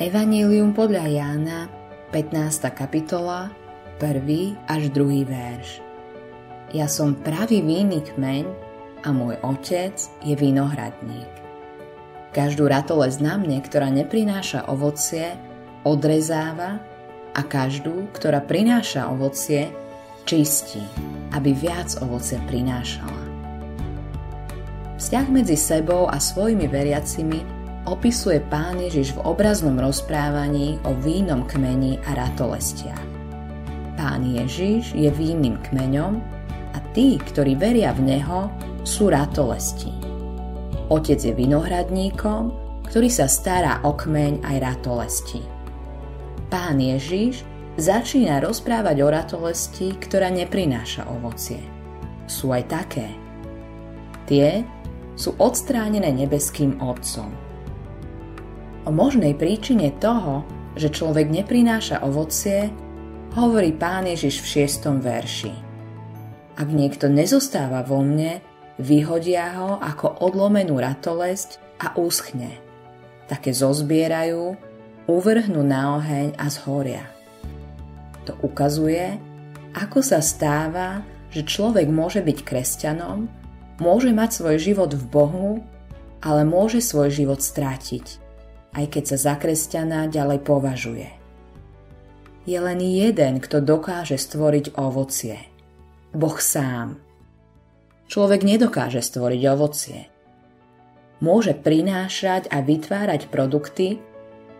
Evanílium podľa Jána, 15. kapitola, 1. až 2. verš. Ja som pravý vinný kmeň a môj otec je vinohradník. Každú ratolesť na mne, ktorá neprináša ovocie, odrezáva a každú, ktorá prináša ovocie, čistí, aby viac ovocia prinášala. Vzťah medzi sebou a svojimi veriacimi opisuje pán Ježiš v obraznom rozprávaní o vínom kmeni a ratolestiach. Pán Ježiš je vínným kmeňom a tí, ktorí veria v Neho, sú ratolesti. Otec je vinohradníkom, ktorý sa stará o kmeň aj ratolesti. Pán Ježiš začína rozprávať o ratolesti, ktorá neprináša ovocie. Sú aj také. Tie sú odstránené nebeským Otcom O možnej príčine toho, že človek neprináša ovocie, hovorí pán Ježiš v šiestom verši. Ak niekto nezostáva vo mne, vyhodia ho ako odlomenú ratolesť a úschne. Také zozbierajú, uvrhnú na oheň a zhoria. To ukazuje, ako sa stáva, že človek môže byť kresťanom, môže mať svoj život v Bohu, ale môže svoj život strátiť aj keď sa za kresťana ďalej považuje. Je len jeden, kto dokáže stvoriť ovocie. Boh sám. Človek nedokáže stvoriť ovocie. Môže prinášať a vytvárať produkty,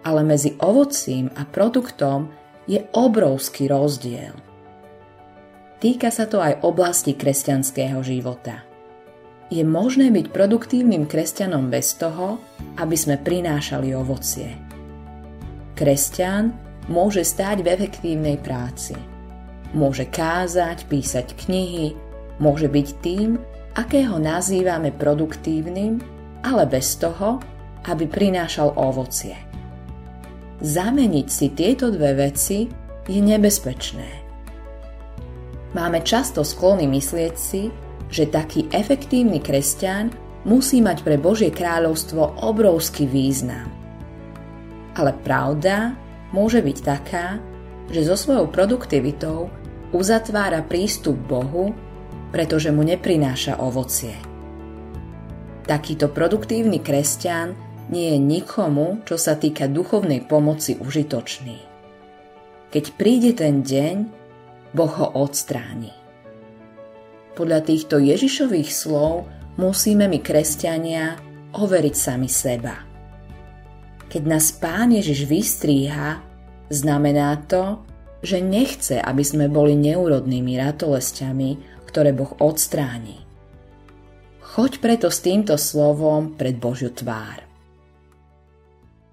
ale medzi ovocím a produktom je obrovský rozdiel. Týka sa to aj oblasti kresťanského života – je možné byť produktívnym kresťanom bez toho, aby sme prinášali ovocie. Kresťan môže stáť v efektívnej práci. Môže kázať, písať knihy, môže byť tým, akého nazývame produktívnym, ale bez toho, aby prinášal ovocie. Zameniť si tieto dve veci je nebezpečné. Máme často sklony myslieť si, že taký efektívny kresťan musí mať pre Božie kráľovstvo obrovský význam. Ale pravda môže byť taká, že so svojou produktivitou uzatvára prístup Bohu, pretože mu neprináša ovocie. Takýto produktívny kresťan nie je nikomu, čo sa týka duchovnej pomoci, užitočný. Keď príde ten deň, Boh ho odstráni. Podľa týchto Ježišových slov musíme my, kresťania, overiť sami seba. Keď nás Pán Ježiš vystríha, znamená to, že nechce, aby sme boli neurodnými ratolestiami, ktoré Boh odstráni. Choď preto s týmto slovom pred Božiu tvár.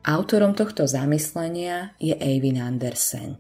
Autorom tohto zamyslenia je Eivin Andersen.